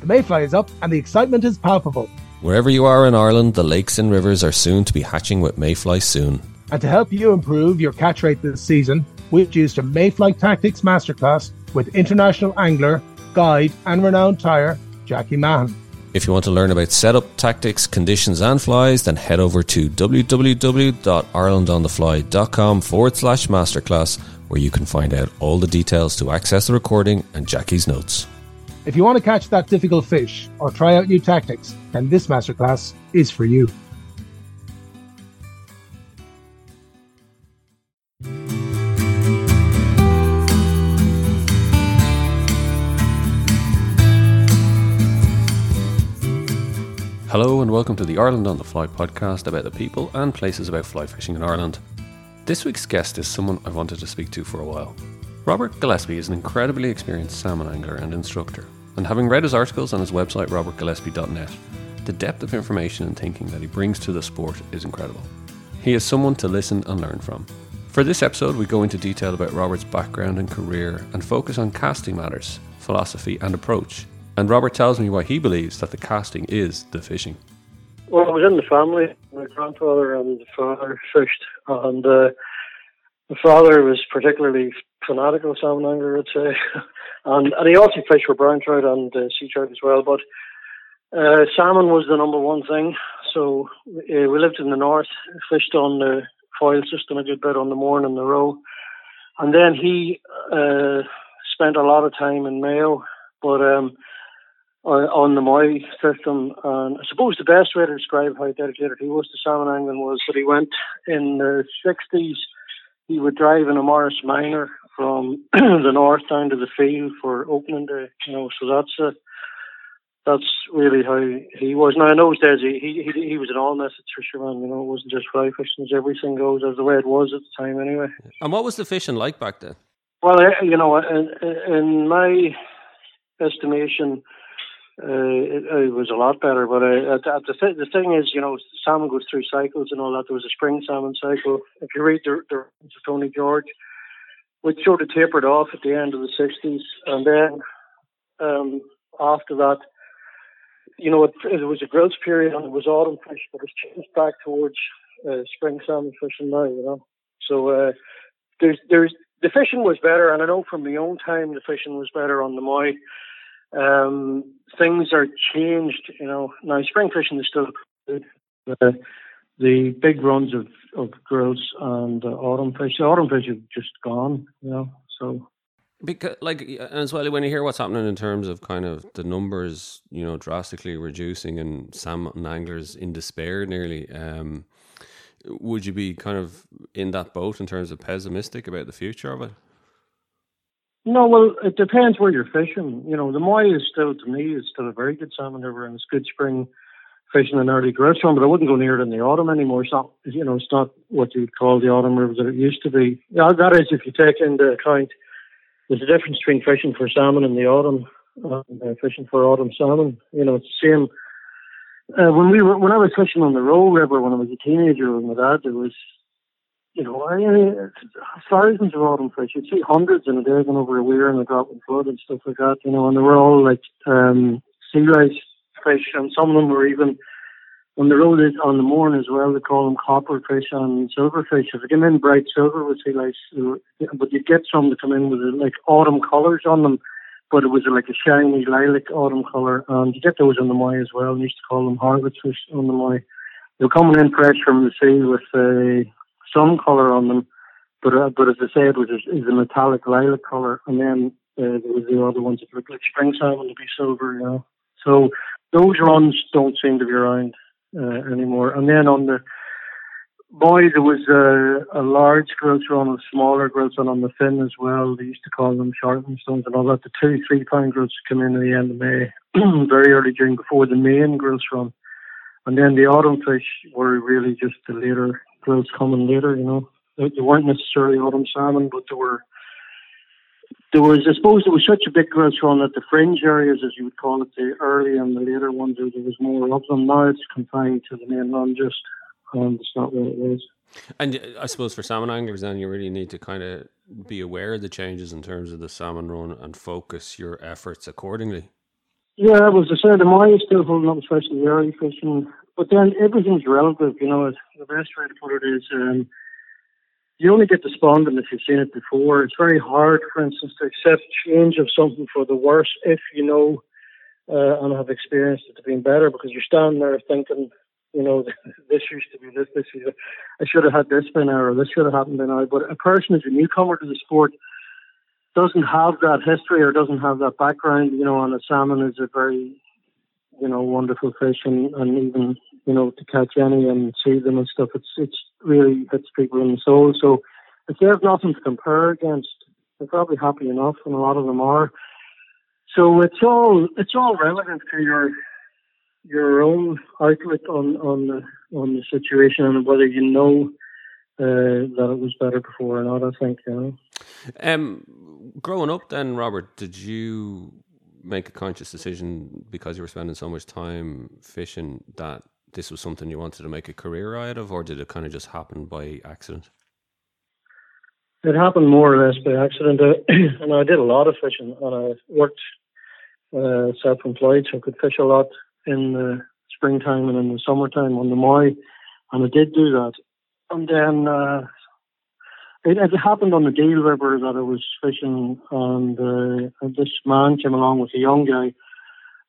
The mayfly is up and the excitement is palpable. Wherever you are in Ireland, the lakes and rivers are soon to be hatching with mayfly soon. And to help you improve your catch rate this season, we've used a Mayfly Tactics Masterclass with international angler, guide, and renowned tyer, Jackie Mahan. If you want to learn about setup, tactics, conditions, and flies, then head over to www.irelandonthefly.com forward slash masterclass, where you can find out all the details to access the recording and Jackie's notes. If you want to catch that difficult fish or try out new tactics, then this masterclass is for you. Hello and welcome to the Ireland on the Fly podcast about the people and places about fly fishing in Ireland. This week's guest is someone I've wanted to speak to for a while. Robert Gillespie is an incredibly experienced salmon angler and instructor, and having read his articles on his website robertgillespie.net, the depth of information and thinking that he brings to the sport is incredible. He is someone to listen and learn from. For this episode, we go into detail about Robert's background and career and focus on casting matters, philosophy, and approach and Robert tells me why he believes that the casting is the fishing. Well, I was in the family. My grandfather and father fished, and uh, the father was particularly fanatical salmon angler, I'd say. and, and he also fished for brown trout and uh, sea trout as well. But uh, salmon was the number one thing. So uh, we lived in the north, fished on the Foyle system a good bit on the Mourne and the Roe. And then he uh, spent a lot of time in Mayo. But um, on the Moy system. And I suppose the best way to describe how dedicated he was to salmon angling was that he went in the 60s. He would drive in a Morris Minor from the north down to the field for opening day. You know, so that's a, that's really how he was. Now in those days, he he he was an all message fisherman. You know, it wasn't just fly fishing; as everything goes, as the way it was at the time, anyway. And what was the fishing like back then? Well, you know, in, in my estimation, uh, it, it, was a lot better. But uh, the, th- the thing is, you know, salmon goes through cycles and all that. There was a spring salmon cycle. If you read the, the Tony George, which sort of tapered off at the end of the 60s. And then um, after that, you know, it, it, was a growth period and it was autumn fish, but it's changed back towards uh, spring salmon fishing now, you know. So uh, there's, there's, the fishing was better, and I know from my own time the fishing was better on the Moy um, things are changed. You know, now spring fishing is still good. The, the big runs of of grilse and uh, autumn fish, the autumn fish have just gone. You know, so because like as well when you hear what's happening in terms of kind of the numbers you know drastically reducing and salmon anglers in despair nearly um would you be kind of in that boat in terms of pessimistic about the future of it no, well, it depends where you're fishing. You know, the Moy is still, to me, is still a very good salmon river and it's good spring fishing and early grilse run, but I wouldn't go near it in the autumn anymore. Not, you know, it's not what you'd call the autumn river that it used to be. Yeah, that is if you take into account there's a difference between fishing for salmon in the autumn and uh, fishing for autumn salmon. You know, it's the same. Uh, when we were, when I was fishing on the Roe River when I was a teenager with my dad, there was you know, I mean, thousands of autumn fish. You'd see hundreds in a day going over a weir and a drop in flood and stuff like that, you know, and they were all like um, sea lice fish, and some of them were even on the Roe on the Mourne as well. They call them copper fish and silver fish. If they come in bright silver with sea lice, but you get some that come in with like autumn colours on them, but it was like a shiny lilac autumn colour, and you get those on the Moy as well. We used to call them harvest fish on the Moy. They're coming in fresh from the sea with a uh, some colour on them, but uh, but as I said, it was is a metallic lilac colour, and then uh, there was the other ones that look like spring salmon to be silver, you know. So those runs don't seem to be around uh, anymore. And then on the Moy, there was a, a large grilse run, a smaller grilse run on the Finn as well. They used to call them sharpen stones and all that. The two, three pound grilses come in at the end of May, very early June before the main grilse run. And then the autumn fish were really just the later grilses coming later. You know, they weren't necessarily autumn salmon, but they were. There was, I suppose, there was such a big grilse run at the fringe areas, as you would call it, the early and the later ones. There was more of them. Now it's confined to the main run, just and it's not what it was. And uh, I suppose for salmon anglers, then you really need to kind of be aware of the changes in terms of the salmon run and focus your efforts accordingly. Yeah, was the same. The Moy still holding up, especially the early fishing. But then everything's relative, you know. The best way to put it is um, you only get despondent if you've seen it before. It's very hard, for instance, to accept change of something for the worse if you know uh, and have experienced it to being better because you're standing there thinking, you know, this used to be this, this used to, I should have had this by now, or this should have happened by now. But a person who's a newcomer to the sport doesn't have that history or doesn't have that background, you know, and a salmon is a very, you know, wonderful fish and, and even, you know, to catch any and see them and stuff, it's it's really hits people in the soul. So if they have nothing to compare against, they're probably happy enough and a lot of them are. So it's all it's all relevant to your your own outlook on on the on the situation and whether you know uh, that it was better before or not. I think you know. Um, growing up, then Robert, did you make a conscious decision because you were spending so much time fishing that this was something you wanted to make a career out of, or did it kind of just happen by accident? It happened more or less by accident, uh, and I did a lot of fishing, and I worked uh, self-employed, so I could fish a lot in the springtime and in the summertime on the Moy, and I did do that. And then uh, it, it happened on the Deel River that I was fishing, and, uh, this man came along with a young guy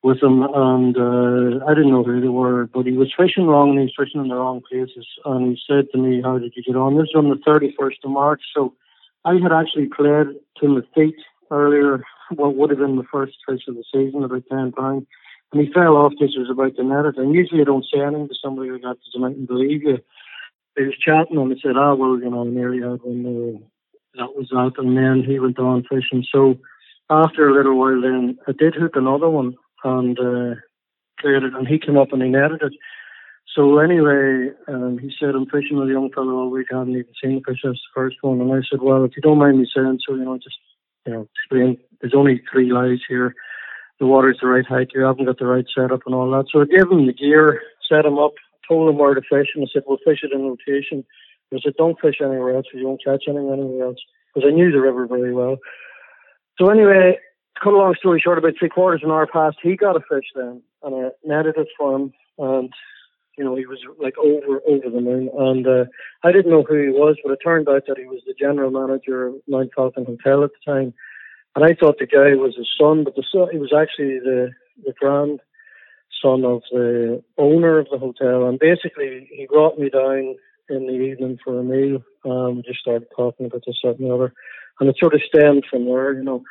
with him, and uh, I didn't know who they were, but he was fishing wrong and he was fishing in the wrong places. And he said to me, "How did you get on?" This was on the thirty first of March, so I had actually played to my feet earlier. What would have been the first fish of the season, about ten pounds, and he fell off as was about to net. And usually I don't say anything to somebody like that because I mightn't believe you. He was chatting and he said, "Ah, oh, well, you know, nearly had one." Uh, that was that, and then he went on fishing. So after a little while, then I did hook another one and uh, cleared it, and he came up and he netted it. So anyway, um, he said, I'm fishing with a young fellow all week. I haven't even seen the fish. That's the first one. And I said, well, if you don't mind me saying so, you know, just, you know, explain. There's only three lies here. The water's the right height. You haven't got the right setup and all that. So I gave him the gear, set him up, told him where to fish, and I said, we'll fish it in rotation. I said, don't fish anywhere else because you won't catch anything anywhere else. Because I knew the river very well. So anyway, to cut a long story short, about three quarters of an hour past, he got a fish then, and I netted it for him, and you know he was like over over the moon. And uh, I didn't know who he was, but it turned out that he was the general manager of Mount Falcon Hotel at the time. And I thought the guy was his son, but the son he was actually the the grand son of the owner of the hotel. And basically, he brought me down in the evening for a meal. Um, just started talking about this, that, and the other, and it sort of stemmed from there. You know,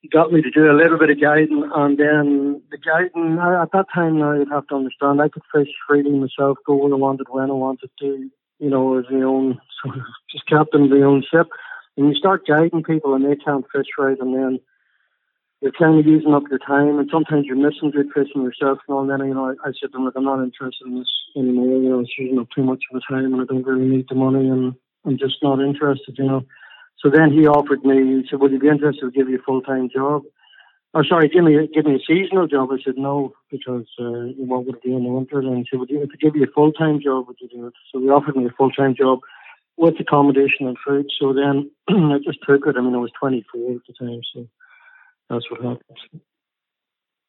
he got me to do a little bit of guiding, and then the guiding at that time now you'd have to understand I could fish freely myself, go where I wanted, when I wanted to, you know, as my own sort of just captain of my own ship. And you start guiding people and they can't fish right, and then you're kind of using up your time, and sometimes you're missing good fishing yourself. And all then you know, I, I said to him, like, I'm not interested in this anymore. You know, it's using up too much of the time, and I don't really need the money, and I'm just not interested. You know. So then he offered me, he said, would you be interested to give you a full-time job? Or sorry, give me, give me a seasonal job. I said, no, because uh, what would it be in the winter? And he said, would you, if I give you a full-time job, would you do it? So he offered me a full-time job with accommodation and food. So then I just took it. I mean, I was 24 at the time, so that's what happened.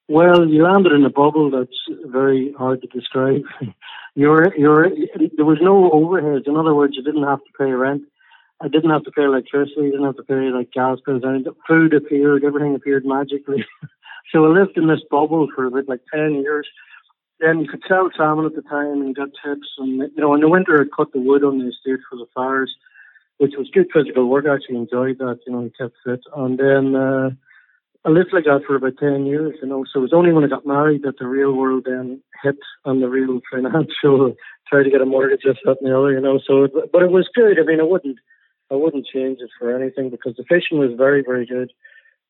Well, you landed in a bubble that's very hard to describe. you're, you're, there was no overheads. In other words, you didn't have to pay rent. I didn't have to pay electricity, you didn't have to pay like gas bills, and food appeared, everything appeared magically. so I lived in this bubble for about like ten years. Then you could sell salmon at the time and get tips, and you know in the winter I cut the wood on the estate for the fires, which was good physical work. I actually enjoyed that, you know, I kept fit. And then uh, I lived like that for about ten years, you know. So it was only when I got married that the real world then hit on the real financial, try to get a mortgage, this, that, and the other, you know. So, but it was good. I mean, I wouldn't I wouldn't change it for anything because the fishing was very, very good.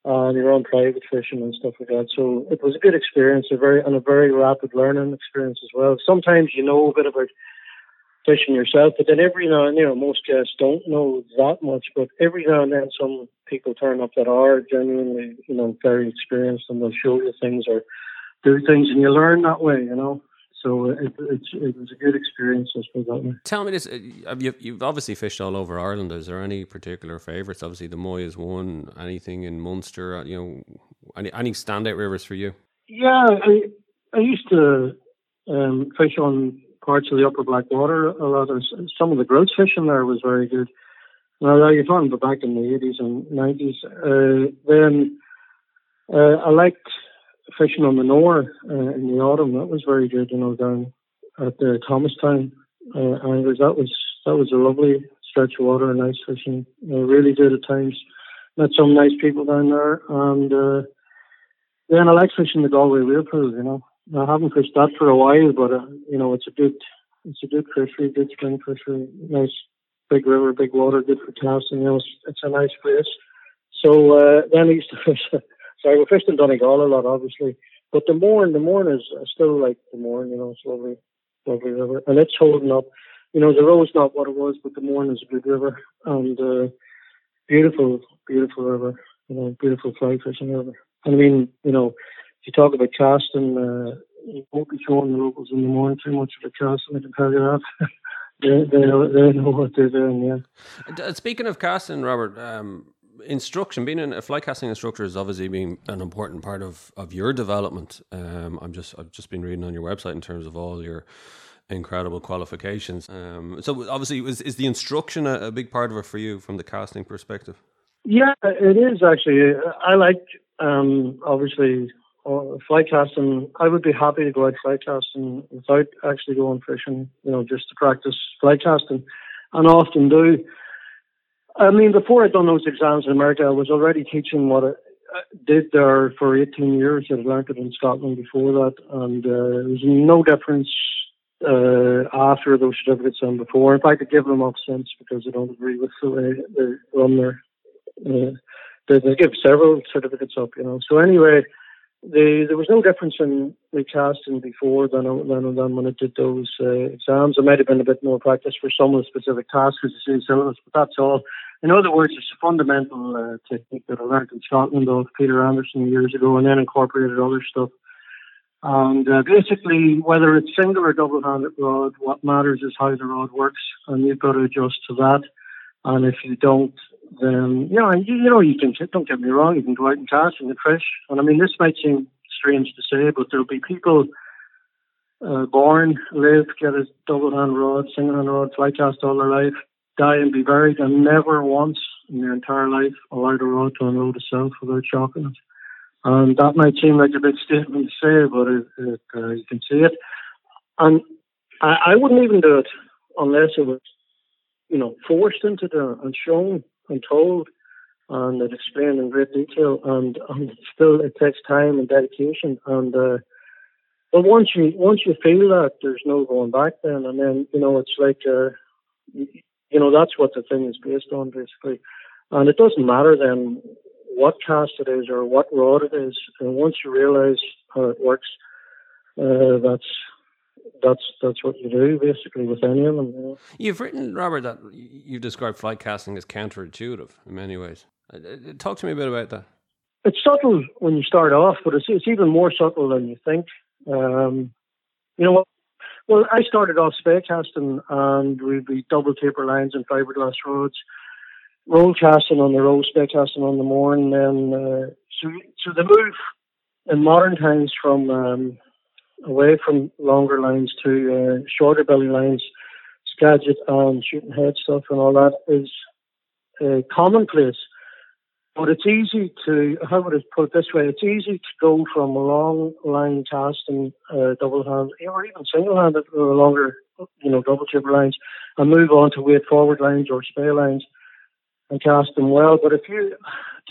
And your own private fishing and stuff like that. So it was a good experience, a very and a very rapid learning experience as well. Sometimes you know a bit about fishing yourself, but then every now and you know most guests don't know that much. But every now and then, some people turn up that are genuinely you know very experienced and they'll show you things or do things, and you learn that way. You know. So it, it, it was a good experience, I suppose. That way. Tell me this: uh, you've, you've obviously fished all over Ireland. Is there any particular favourites? Obviously, the Moy is one. Anything in Munster? Uh, you know, any any standout rivers for you? Yeah, I, I used to um, fish on parts of the upper Blackwater a lot. Of, some of the grilse fishing there was very good. Now, you're talking about back in the 80s and 90s. Uh, then uh, I liked fishing on the Nore uh, in the autumn. That was very good, you know, down at the Thomastown uh, anglers. That was that was a lovely stretch of water and nice fishing. Uh, really good at times. Met some nice people down there, and uh, then I like fishing the Galway Whirlpool. You know, I haven't fished that for a while, but uh, you know, it's a good it's a good fishery, good spring fishery, nice big river, big water, good for casting. You know, it's, it's a nice place. So uh, then I used to fish. sorry, we fished in Donegal a lot, obviously, but the Mourne, the Mourne is I still like the Mourne. You know, it's lovely, lovely river, and it's holding up. You know, the Roe's not what it was, but the Mourne is a good river and uh, beautiful, beautiful river. You know, beautiful fly fishing river. I mean, you know, if you talk about casting, uh, you won't be showing the locals in the Mourne too much of the casting. I can tell you that. they, they, know, they know what they're doing. Yeah. Uh, speaking of casting, Robert, um, instruction being a fly casting instructor has obviously been an important part of, of your development. Um, I'm just I've just been reading on your website in terms of all your incredible qualifications. Um, so obviously, is is the instruction a, a, big part of it for you from the casting perspective? Yeah, it is actually. I like um, obviously uh, fly casting. I would be happy to go out fly casting without actually going fishing. You know, just to practice fly casting, and often do. I mean, before I'd done those exams in America, I was already teaching what I did there for 18 years. I'd learned it in Scotland before that, and uh, there was no difference uh, after those certificates and before. In fact, I give them up since because I don't agree with the way they run their. Uh, they give several certificates up, you know. So anyway, the, there was no difference in the casting before than, than, than when I did those uh, exams. There might have been a bit more practice for some of the specific tasks as the syllabus, but that's all. In other words, it's a fundamental uh, technique that I learned in Scotland of Peter Anderson years ago and then incorporated other stuff. And uh, basically, whether it's single or double-handed rod, what matters is how the rod works, and you've got to adjust to that. And if you don't, then you know, you, you know, you can. Don't get me wrong, you can go out and cast and fish. And I mean, this might seem strange to say, but there'll be people uh, born, live, get a double-hand rod, single-hand rod, fly cast all their life, die and be buried, and never once in their entire life allowed a rod to unload itself without shocking it. And that might seem like a big statement to say, but it, it, uh, you can see it. And I, I wouldn't even do it unless it was, you know, forced into the and shown told and it explained in great detail. And, and still, it takes time and dedication. And uh, but once you once you feel that, there's no going back. Then and then you know it's like uh, you, you know that's what the thing is based on basically. And it doesn't matter then what cast it is or what rod it is. And once you realize how it works, uh, that's that's that's what you do basically with any of them. You know? You've written, Robert, that you've described fly casting as counterintuitive in many ways. Uh, uh, talk to me a bit about that. It's subtle when you start off, but it's, it's even more subtle than you think. Um, you know what? Well, I started off spey casting, and we'd be double taper lines and fiberglass rods roll casting on the roll, spey casting on the Mourne, and then uh, so so the move in modern times from um, away from longer lines to uh, shorter belly lines, Skagit and shooting head stuff and all that is uh, commonplace. But it's easy to, how would I put it this way? It's easy to go from a long line casting, uh, double hand, or even single handed, or longer, you know, double taper lines, and move on to weight forward lines or spey lines and cast them well. But if you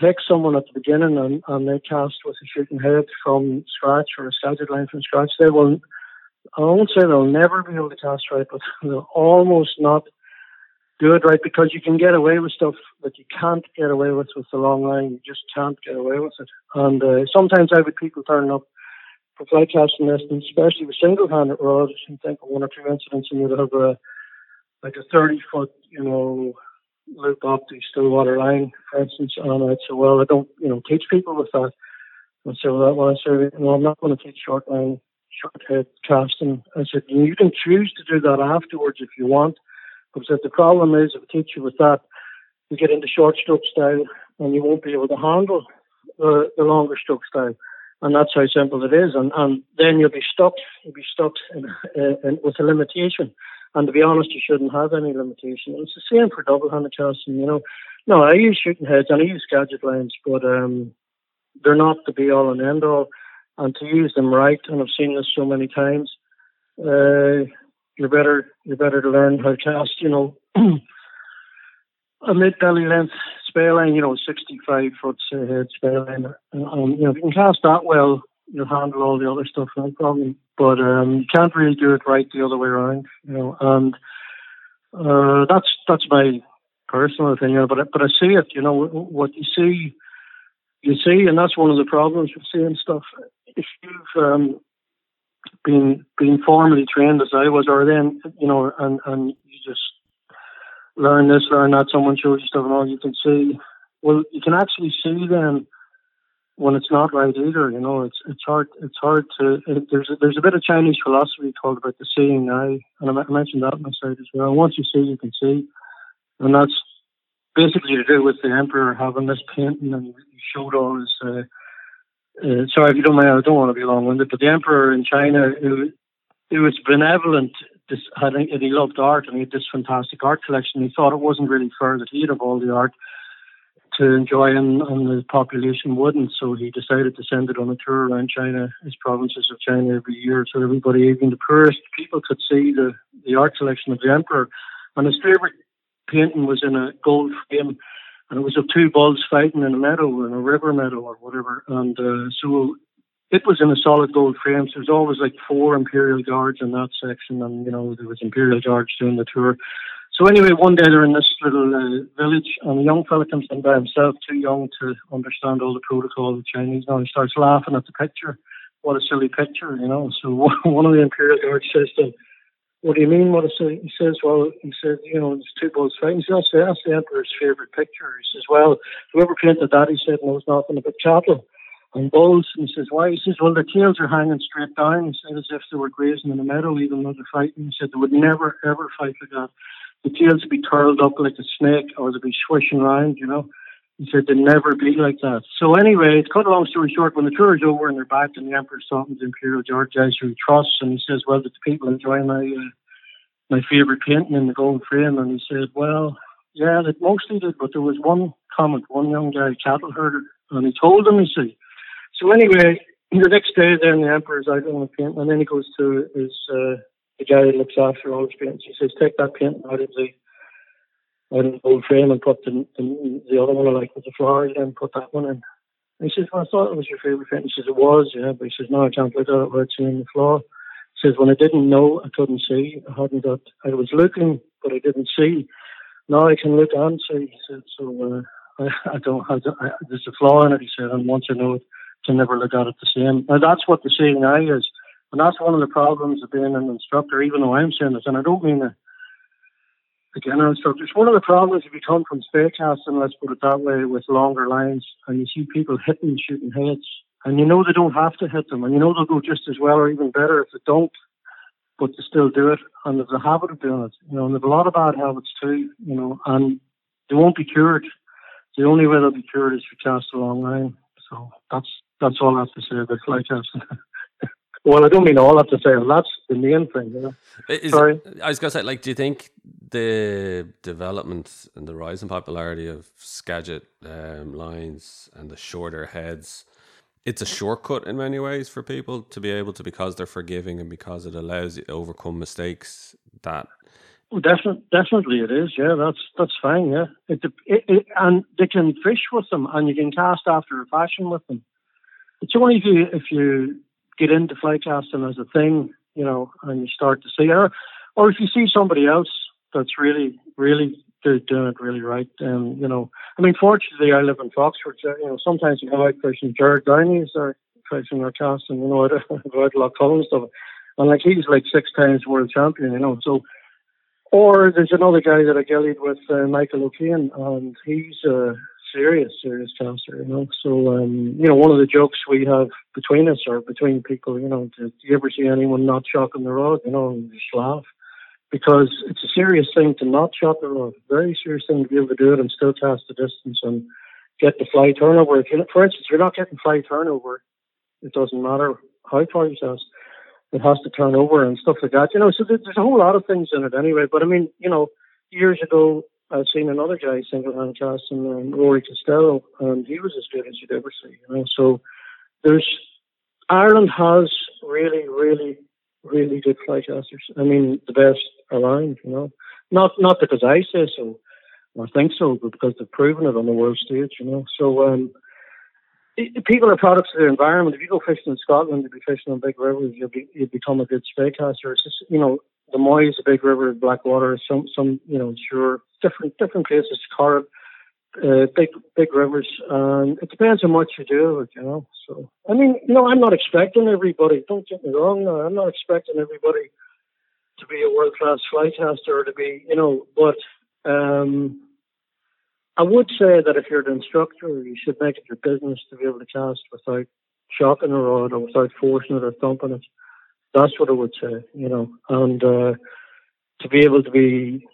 take someone at the beginning and, and they cast with a shooting head from scratch or a Skagit line from scratch, they will, I won't say they'll never be able to cast right, but they'll almost not do it right because you can get away with stuff that you can't get away with with the long line. You just can't get away with it. And uh, sometimes I have people turning up for fly casting lessons, especially with single-handed rods. You think of one or two incidents and you'd have a like a 30 foot, you know, loop up the Stillwater line, for instance, and I'd say, well, I don't, you know, teach people with that. And so that one, I said, no, I'm not going to teach short line, short head casting. I said, you can choose to do that afterwards if you want. Said, the problem is if I teach you with that, you get into short stroke style and you won't be able to handle the, the longer stroke style. and that's how simple it is. And and then you'll be stuck. You'll be stuck in, in, with a limitation. And to be honest, you shouldn't have any limitation. It's the same for double-handed casting. You know, no, I use shooting heads and I use Skagit lines, but um, they're not the be-all and end-all. And to use them right, and I've seen this so many times, uh, you're better you're better to learn how to cast. You know, a mid belly length spey line, you know, 65 foot uh, head spey line. Um, you know, if you can cast that well, you'll handle all the other stuff no problem. But um, you can't really do it right the other way around, you know. And uh, that's that's my personal opinion. But but I see it, you know, what you see, you see, and that's one of the problems with seeing stuff. If you've um, been been formally trained as I was, or then you know, and and you just learn this, learn that. Someone shows you stuff, and all you can see. Well, you can actually see then when it's not right either. You know, it's it's hard. It's hard to. It, there's a, there's a bit of Chinese philosophy called about the seeing eye, and I mentioned that on my side as well. Once you see, you can see, and that's basically to do with the emperor having this painting and he showed all his. Uh, uh, sorry if you don't mind, I don't want to be long-winded, but the emperor in China, who, who was benevolent this had and he loved art and he had this fantastic art collection. He thought it wasn't really fair that he'd have all the art to enjoy and, and the population wouldn't. So he decided to send it on a tour around China, his provinces of China every year, so everybody, even the poorest people, could see the, the art collection of the emperor. And his favorite painting was in a gold frame, and it was of two bulls fighting in a meadow, in a river meadow or whatever. And uh, so it was in a solid gold frame. So there's always like four Imperial Guards in that section, and you know there was Imperial Guards doing the tour. So anyway, one day they're in this little uh, village, and a young fella comes in by himself, too young to understand all the protocol of the Chinese. Now he starts laughing at the picture. What a silly picture, you know. So one of the Imperial Guards says to him, what do you mean? What is it? He says, well, he says, you know, it's two bulls fighting. He says, that's, the Emperor's favourite picture. He says, well, whoever painted that, he said, knows nothing about cattle and bulls. And he says, why? He says, well, their tails are hanging straight down. He said, as if they were grazing in a meadow, even though they're fighting. He said, they would never, ever fight like that. The tails would be curled up like a snake or they'd be swishing around, you know. He said, they'd never be like that. So anyway, to cut a long story short, when the tour is over and they're back and the Emperor's to Imperial George who trusts, and he says, well, did the people enjoy my, uh, my favourite painting in the gold frame? And he said, well, yeah, they mostly did, but there was one comment, one young guy, cattle herder, and he told them, you see, so anyway, the next day, then the emperor's out on the paint, and then he goes to his uh, the guy who looks after all his paints. He says, "Take that paint out of the out of the old frame and put the the, the other one, I like with the flowers, and put that one in." And he says, "Well, I thought it was your favorite paint." He says, "It was, yeah." But he says, "No, I can't look at it without seeing the flaw." He says, "When I didn't know, I couldn't see. I hadn't got. I was looking, but I didn't see. Now I can look and see." He said, "So." Uh, I, I don't. I, I, there's a flaw in it. He said, and once I know it, can never look at it the same. Now that's what the seeing eye is. And that's one of the problems of being an instructor, even though I'm saying this, and I don't mean a beginner instructor. It's one of the problems if you come from spey casting, let's put it that way, with longer lines, and you see people hitting shooting heads, and you know they don't have to hit them, and you know they'll go just as well or even better if they don't, but they still do it, and there's a habit of doing it, you know, and there's a lot of bad habits too, you know, and they won't be cured. The only way they'll be cured is you cast a long line. So that's that's all I have to say about fly casting. well, I don't mean all I have to say. That's the main thing. You know? Is, Sorry, I was going to say, like, do you think the development and the rise in popularity of Skagit um, lines and the shorter heads? It's a shortcut in many ways for people to be able to because they're forgiving and because it allows you to overcome mistakes that well, definitely, definitely it is. Yeah, that's that's fine. Yeah, it, it, it, and they can fish with them, and you can cast after a fashion with them. It's only if you if you get into fly casting as a thing, you know, and you start to see, or or if you see somebody else that's really really doing it really right, and you know, I mean, fortunately, I live in Foxford. So, you know, sometimes you go out fishing. Gerard Downey is there fishing or casting, you know, out Lough Cullin stuff, and like he's like six times world champion, you know, so. Or there's another guy that I gillied with, uh, Michael O'Kane, and he's uh, serious, serious cancer, you know. So, um, you know, one of the jokes we have between us or between people, you know, do you ever see anyone not shocking the rod, you know, and just laugh? Because it's a serious thing to not shock the rod, very serious thing to be able to do it and still cast the distance and get the fly turnover. If you, for instance, you're not getting fly turnover, It doesn't matter how far you cast. It has to turn over and stuff like that. You know, so there's a whole lot of things in it anyway. But I mean, you know, years ago, I've seen another guy single hand casting, um, Rory Costello, and he was as good as you'd ever see. You know, so there's Ireland has really, really, really good fly flycasters. I mean, the best around. You know, not not because I say so or think so, but because they've proven it on the world stage. You know, so um, it, people are products of their environment. If you go fishing in Scotland, you'll be fishing on big rivers. You'll be you become a good speycaster. It's just you know the Moy is a big river, Blackwater. Some some you know sure different different places. Corrib, uh, big big rivers. Um, it depends how much you do. You know. So I mean, you know, I'm not expecting everybody. Don't get me wrong. I'm not expecting everybody to be a world class flycaster or to be you know, but. Um, I would say that if you're an instructor, you should make it your business to be able to cast without shocking a rod or without forcing it or thumping it. That's what I would say, you know, and uh, to be able to be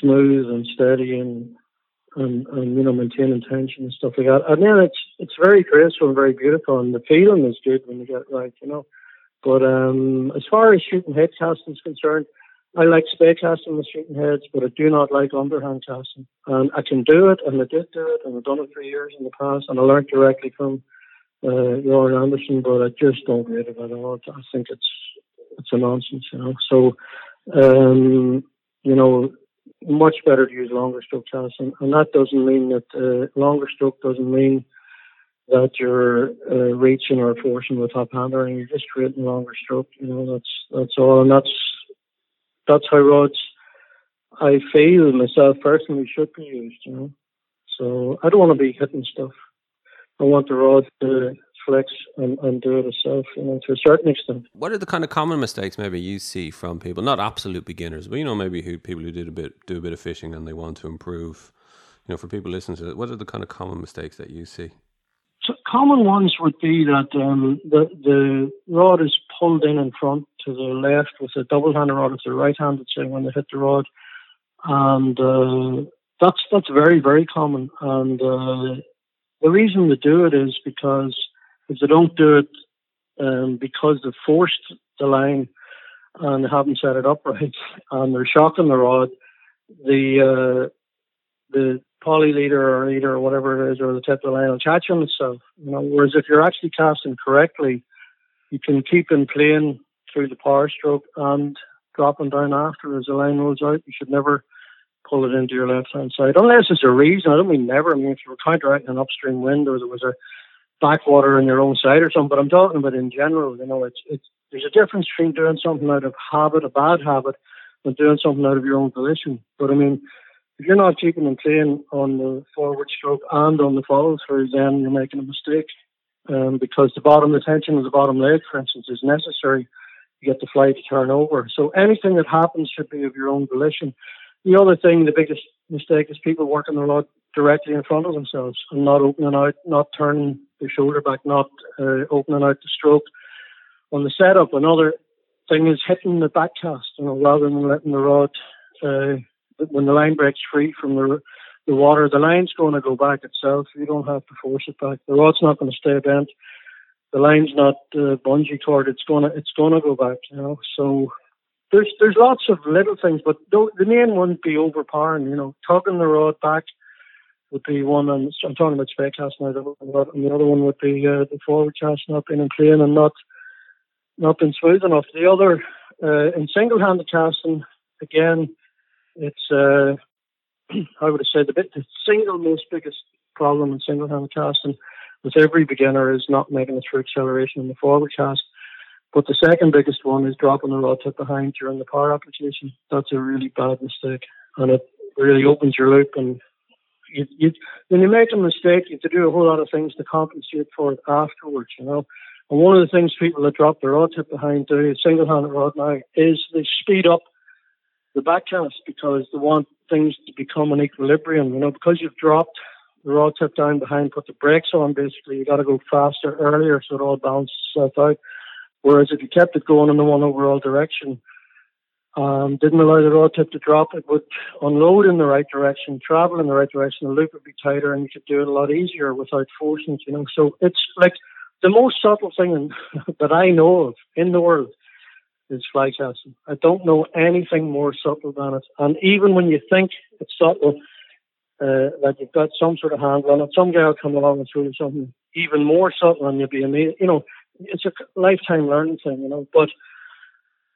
smooth and steady and, and and you know maintaining tension and stuff like that. And then it's it's very graceful and very beautiful, and the feeling is good when you get it right, you know. But um, as far as shooting head casting is concerned, I like spey casting with shooting heads, but I do not like underhand casting. And I can do it, and I did do it, and I've done it for years in the past, and I learned directly from uh, Rory Anderson, but I just don't rate it at all. I think it's it's a nonsense, you know. So, um, you know, much better to use longer stroke casting, and that doesn't mean that uh, longer stroke doesn't mean that you're uh, reaching or forcing with top hander, and you're just creating longer stroke. You know, that's that's all, and that's that's how rods I feel myself personally should be used, you know. So I don't want to be hitting stuff. I want the rod to flex and, and do it itself, you know, to a certain extent. What are the kind of common mistakes maybe you see from people, not absolute beginners, but you know, maybe who people who did a bit do a bit of fishing and they want to improve. You know, for people listening to it, what are the kind of common mistakes that you see? So common ones would be that um, the the rod is pulled in in front to the left with a double handed rod with the right handed say when they hit the rod, and uh, that's that's very very common. And uh, the reason they do it is because if they don't do it um, because they've forced the line and they haven't set it up right and they're shocking the rod, the uh, the poly leader or leader or whatever it is, or the tip of the line will catch on itself. You know, whereas if you're actually casting correctly, you can keep in plane through the power stroke and dropping down after as the line rolls out. You should never pull it into your left hand side, unless there's a reason. I don't mean never. I mean if you were counteracting an upstream wind or there was a backwater on your own side or something. But I'm talking about in general. You know, it's it's there's a difference between doing something out of habit, a bad habit, and doing something out of your own volition. But I mean, if you're not keeping them clean on the forward stroke and on the follow through, then you're making a mistake. Um, because the bottom, the tension of the bottom leg, for instance, is necessary to get the fly to turn over. So anything that happens should be of your own volition. The other thing, the biggest mistake is people working a lot directly in front of themselves and not opening out, not turning the shoulder back, not uh, opening out the stroke on the setup. Another thing is hitting the back cast, you know, rather than letting the rod uh, when the line breaks free from the the water, the line's going to go back itself. You don't have to force it back. The rod's not going to stay bent. The line's not uh, bungee cord. It's gonna it's gonna go back. You know. So there's there's lots of little things, but the, the main one be overpowering. You know, tugging the rod back would be one. And I'm talking about spey cast now. And the other one would be uh, the forward cast not being in plane and not not being smooth enough. The other uh, in single-handed casting again it's uh, I would have said the, bit, the single most biggest problem in single-handed casting with every beginner is not making it through acceleration in the forward cast. But the second biggest one is dropping the rod tip behind during the power application. That's a really bad mistake, and it really opens your loop. And you, you, when you make a mistake, you have to do a whole lot of things to compensate for it afterwards. You know, and one of the things people that drop the rod tip behind do, single-handed rod now, is they speed up the backcast because they want things to become an equilibrium. You know, because you've dropped the rod tip down behind, put the brakes on, basically, you got to go faster earlier so it all balances itself out. Whereas if you kept it going in the one overall direction, um, didn't allow the rod tip to drop, it would unload in the right direction, travel in the right direction, the loop would be tighter, and you could do it a lot easier without forcing it, you know. So it's like the most subtle thing that I know of in the world is fly casting. I don't know anything more subtle than it. And even when you think it's subtle, uh, that you've got some sort of handle on it, some guy will come along and show you something even more subtle, and you'll be amazed. You know, it's a lifetime learning thing. You know, but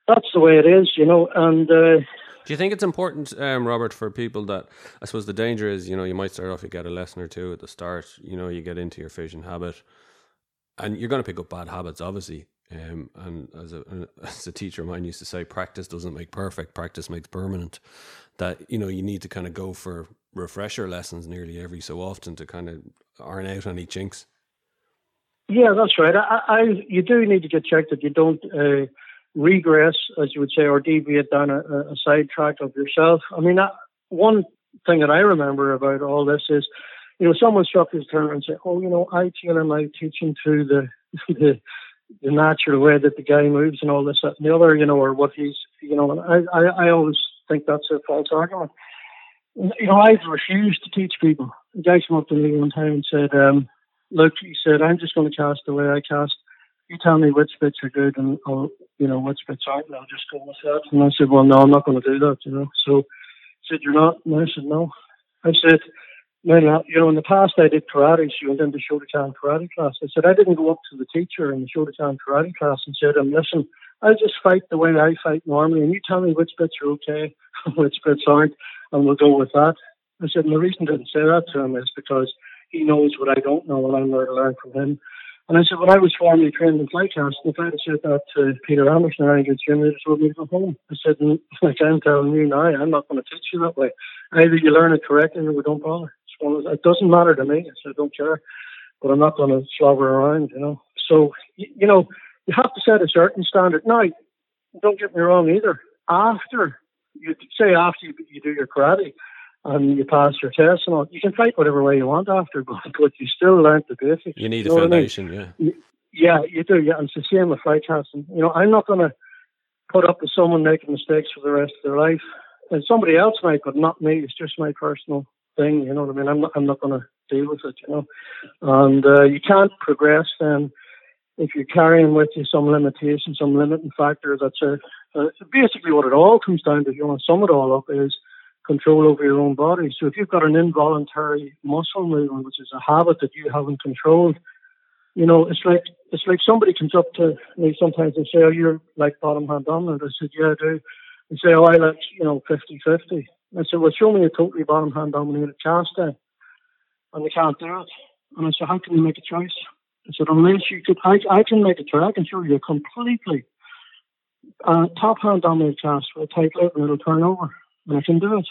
that's the way it is. You know, and. Uh, do you think it's important, um, Robert, for people that I suppose the danger is, you know, you might start off, you get a lesson or two at the start, you know, you get into your fishing habit, and you're going to pick up bad habits, obviously. Um, and as a as a teacher of mine used to say, practice doesn't make perfect, practice makes permanent. That you know you need to kind of go for refresher lessons nearly every so often to kind of iron out any chinks. Yeah, that's right. I, I you do need to get checked that you don't uh, regress, as you would say, or deviate down a, a side track of yourself. I mean, that, one thing that I remember about all this is, you know, someone struck his turn and said, "Oh, you know, I tailor my teaching to the the the natural way that the guy moves and all this that, and the other, you know, or what he's, you know, and I, I, I always think that's a false argument. You know, I've refused to teach people. The guy came up to me one time and said, um, look, he said, I'm just going to cast the way I cast. You tell me which bits are good and, I'll, you know, which bits aren't, and I'll just go with that. And I said, well, no, I'm not going to do that, you know. So he said, you're not? And I said, no. I said, well, you know, in the past I did karate, so you went into Shotokan karate class. I said, I didn't go up to the teacher in the Shotokan karate class and said, um, listen, I'll just fight the way I fight normally, and you tell me which bits are okay, which bits aren't, and we'll go with that. I said, and the reason I didn't say that to him is because he knows what I don't know, and I'm there to learn from him. And I said, when I was formally trained in fly casting, if I had said that to Peter Anderson or Angel Jim, they just me to go home. I said, like I'm telling you now, I'm not going to teach you that way. Either you learn it correctly or we don't bother. It doesn't matter to me, so I don't care. But I'm not going to slobber around, you know. So, you know, you have to set a certain standard. Now, don't get me wrong either. After, you say after you do your karate and you pass your test and all, you can fight whatever way you want after, but, but you still learn the basics. You need you a foundation, I mean? yeah. Yeah, you do. Yeah, and it's the same with fly casting. You know, I'm not going to put up with someone making mistakes for the rest of their life. And somebody else might, but not me. It's just my personal thing. You know what I mean? I'm not, I'm not going to deal with it. You know, and uh, you can't progress then if you're carrying with you some limitation, some limiting factor. That's a, uh, basically what it all comes down to. If you want to sum it all up, is control over your own body. So if you've got an involuntary muscle movement, which is a habit that you haven't controlled, you know, it's like it's like somebody comes up to me sometimes and say, "Oh, you're like bottom hand dominant." I said, "Yeah, I do." And say, "Oh, I like you know 50-50. I said, well, show me a totally bottom hand dominated cast then. And they can't do it. And I said, how can you make a choice? I said, unless you could, I, I can make a choice. I can show you a completely uh, top hand dominated cast with a tight lip and it'll turn over. And I can do it.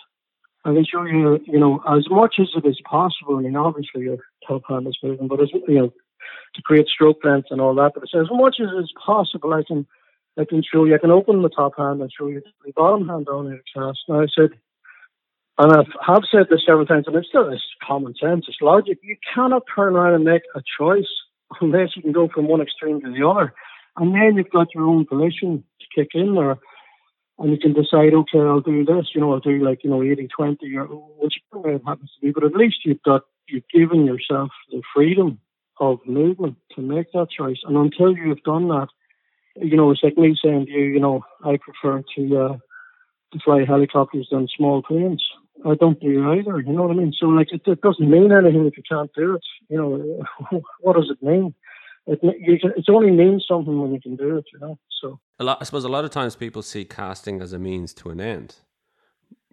I can show you, you know, as much as it is possible. I mean, obviously your top hand is moving, but as, you know, to create stroke length and all that. But as much as is possible, I can, I can show you, I can open the top hand and show you the bottom hand dominated cast. Now I said, and I have said this several times, and it's still it's common sense, it's logic. You cannot turn around and make a choice unless you can go from one extreme to the other. And then you've got your own volition to kick in there. And you can decide, okay, I'll do this, you know, I'll do like, you know, 80 20 or whichever it happens to be. But at least you've got, you've given yourself the freedom of movement to make that choice. And until you've done that, you know, it's like me saying to you, you know, I prefer to, uh, to fly helicopters than small planes. I don't do either. You know what I mean? So like, it, it doesn't mean anything if you can't do it. You know, what does it mean? It you can, it only means something when you can do it. You know. So a lot. I suppose a lot of times people see casting as a means to an end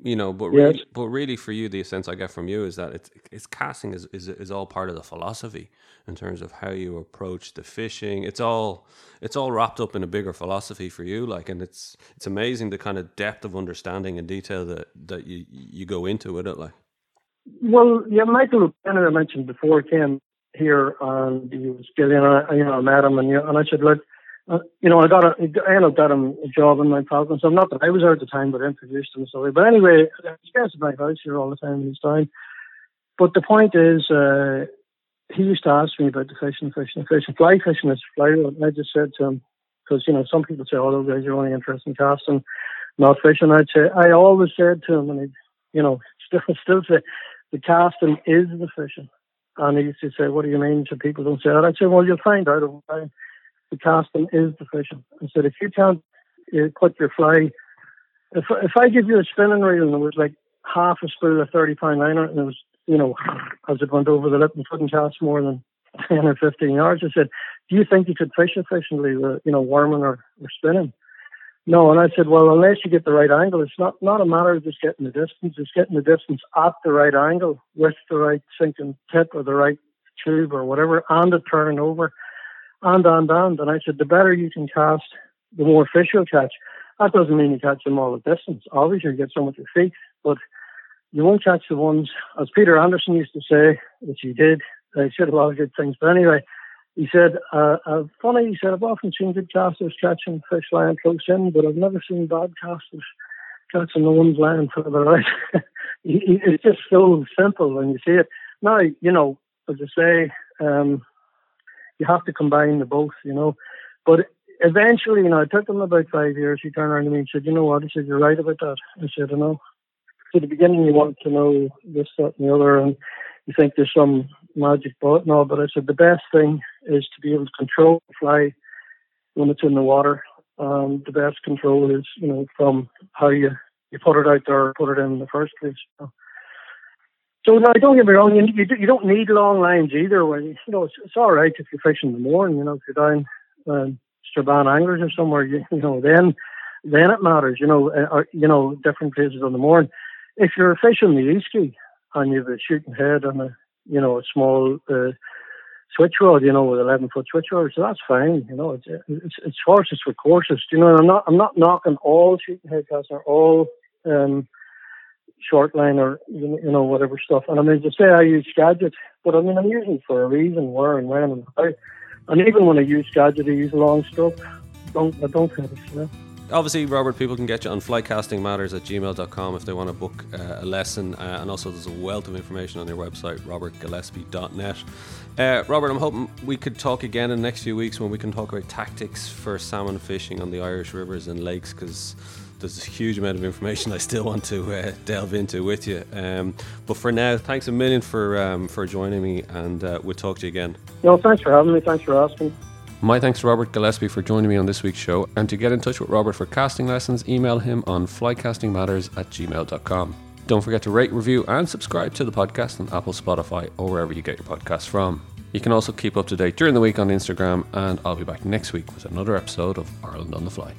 you know but yes. really, but really for you the sense i get from you is that it's, it's casting is, is is all part of the philosophy in terms of how you approach the fishing it's all it's all wrapped up in a bigger philosophy for you like and it's it's amazing the kind of depth of understanding and detail that that you you go into with it like well yeah michael I mentioned before came here and he was getting I, you know I met him and, and I said look uh, you know, I got a, I ended up getting a job in my province. So not that I was there at the time, but I introduced him. So, but anyway, he gets to my house here all the time in his time. But the point is, uh, he used to ask me about the fishing, fishing, fishing, fly fishing is fly. And I just said to him, because you know, some people say, "Oh, those guys are only interested in casting, not fishing." I'd say, I always said to him, and he, you know, still, still say, the casting is the fishing And he used to say, "What do you mean?" So people don't say that. I said, "Well, you'll find out time. The casting is fishing." I said, "If you can't uh, put your fly, if if I give you a spinning reel and it was like half a spool of thirty pound liner and it was, you know, as it went over the lip and couldn't cast more than ten or fifteen yards, I said, "Do you think you could fish efficiently, with, you know, worming or, or spinning?" No, and I said, well, unless you get the right angle, it's not not a matter of just getting the distance. It's getting the distance at the right angle with the right sinking tip or the right tube or whatever, and it turning over, and and and. And I said, the better you can cast, the more fish you'll catch. That doesn't mean you catch them all at distance. Obviously, you get some with your feet, but you won't catch the ones, as Peter Anderson used to say, which he did. He said a lot of good things, but anyway he said, uh, uh, funny, he said, I've often seen good casters catching fish lying close in, but I've never seen bad casters catching the ones lying further right. it's just so simple when you see it. Now, you know, as I say, um, you have to combine the both, you know. But eventually, you know, it took him about five years. He turned around to me and said, you know what? He said, you're right about that. I said, I know. At the beginning, you want to know this, that, and the other, and you think there's some magic bullet and all, but I said the best thing is to be able to control the fly when it's in the water. Um, the best control is, you know, from how you, you put it out there put it in, in the first place. So, so no, don't get me wrong, you, you, you don't need long lines either. When you, you know, it's, it's all right if you're fishing in the Mourne. You know, if you're down um, Strabane Anglers or somewhere, you, you know, then then it matters. You know, uh, or, you know, different places on the Mourne. If you're fishing the Easkey and you have a shooting head and a you know a small uh, switch rod, you know, with eleven foot switch rod, so that's fine. You know, it's it's, it's horses for courses. You know, I'm not I'm not knocking all shooting head casts or all um, short line or you know whatever stuff. And I mean to say I use Skagit, but I mean I'm using it for a reason, where and when and how. And even when I use Skagit, I use long stroke. Don't I don't finish, you know obviously, Robert, people can get you on flycastingmatters at gmail.com if they want to book uh, a lesson. Uh, and also, there's a wealth of information on your website, robertgillespie.net. Uh, Robert, I'm hoping we could talk again in the next few weeks when we can talk about tactics for salmon fishing on the Irish rivers and lakes because there's a huge amount of information I still want to uh, delve into with you. Um, but for now, thanks a million for um, for joining me, and uh, we'll talk to you again. No, thanks for having me. Thanks for asking. My thanks to Robert Gillespie for joining me on this week's show. And to get in touch with Robert for casting lessons, email him on flycastingmatters at gmail.com. Don't forget to rate, review, and subscribe to the podcast on Apple, Spotify, or wherever you get your podcasts from. You can also keep up to date during the week on Instagram, and I'll be back next week with another episode of Ireland on the Fly.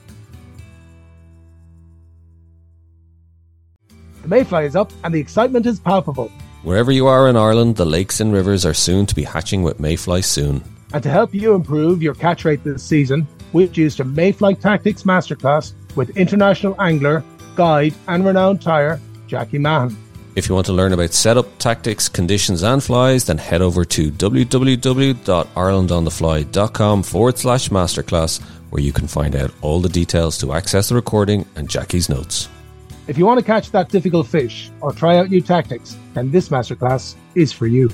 The mayfly is up, and the excitement is palpable. Wherever you are in Ireland, the lakes and rivers are soon to be hatching with mayfly soon. And to help you improve your catch rate this season, we've used a Mayfly Tactics Masterclass with international angler, guide, and renowned tyer, Jackie Mahan. If you want to learn about setup, tactics, conditions, and flies, then head over to www.irelandonthefly.com forward slash masterclass, where you can find out all the details to access the recording and Jackie's notes. If you want to catch that difficult fish or try out new tactics, then this masterclass is for you.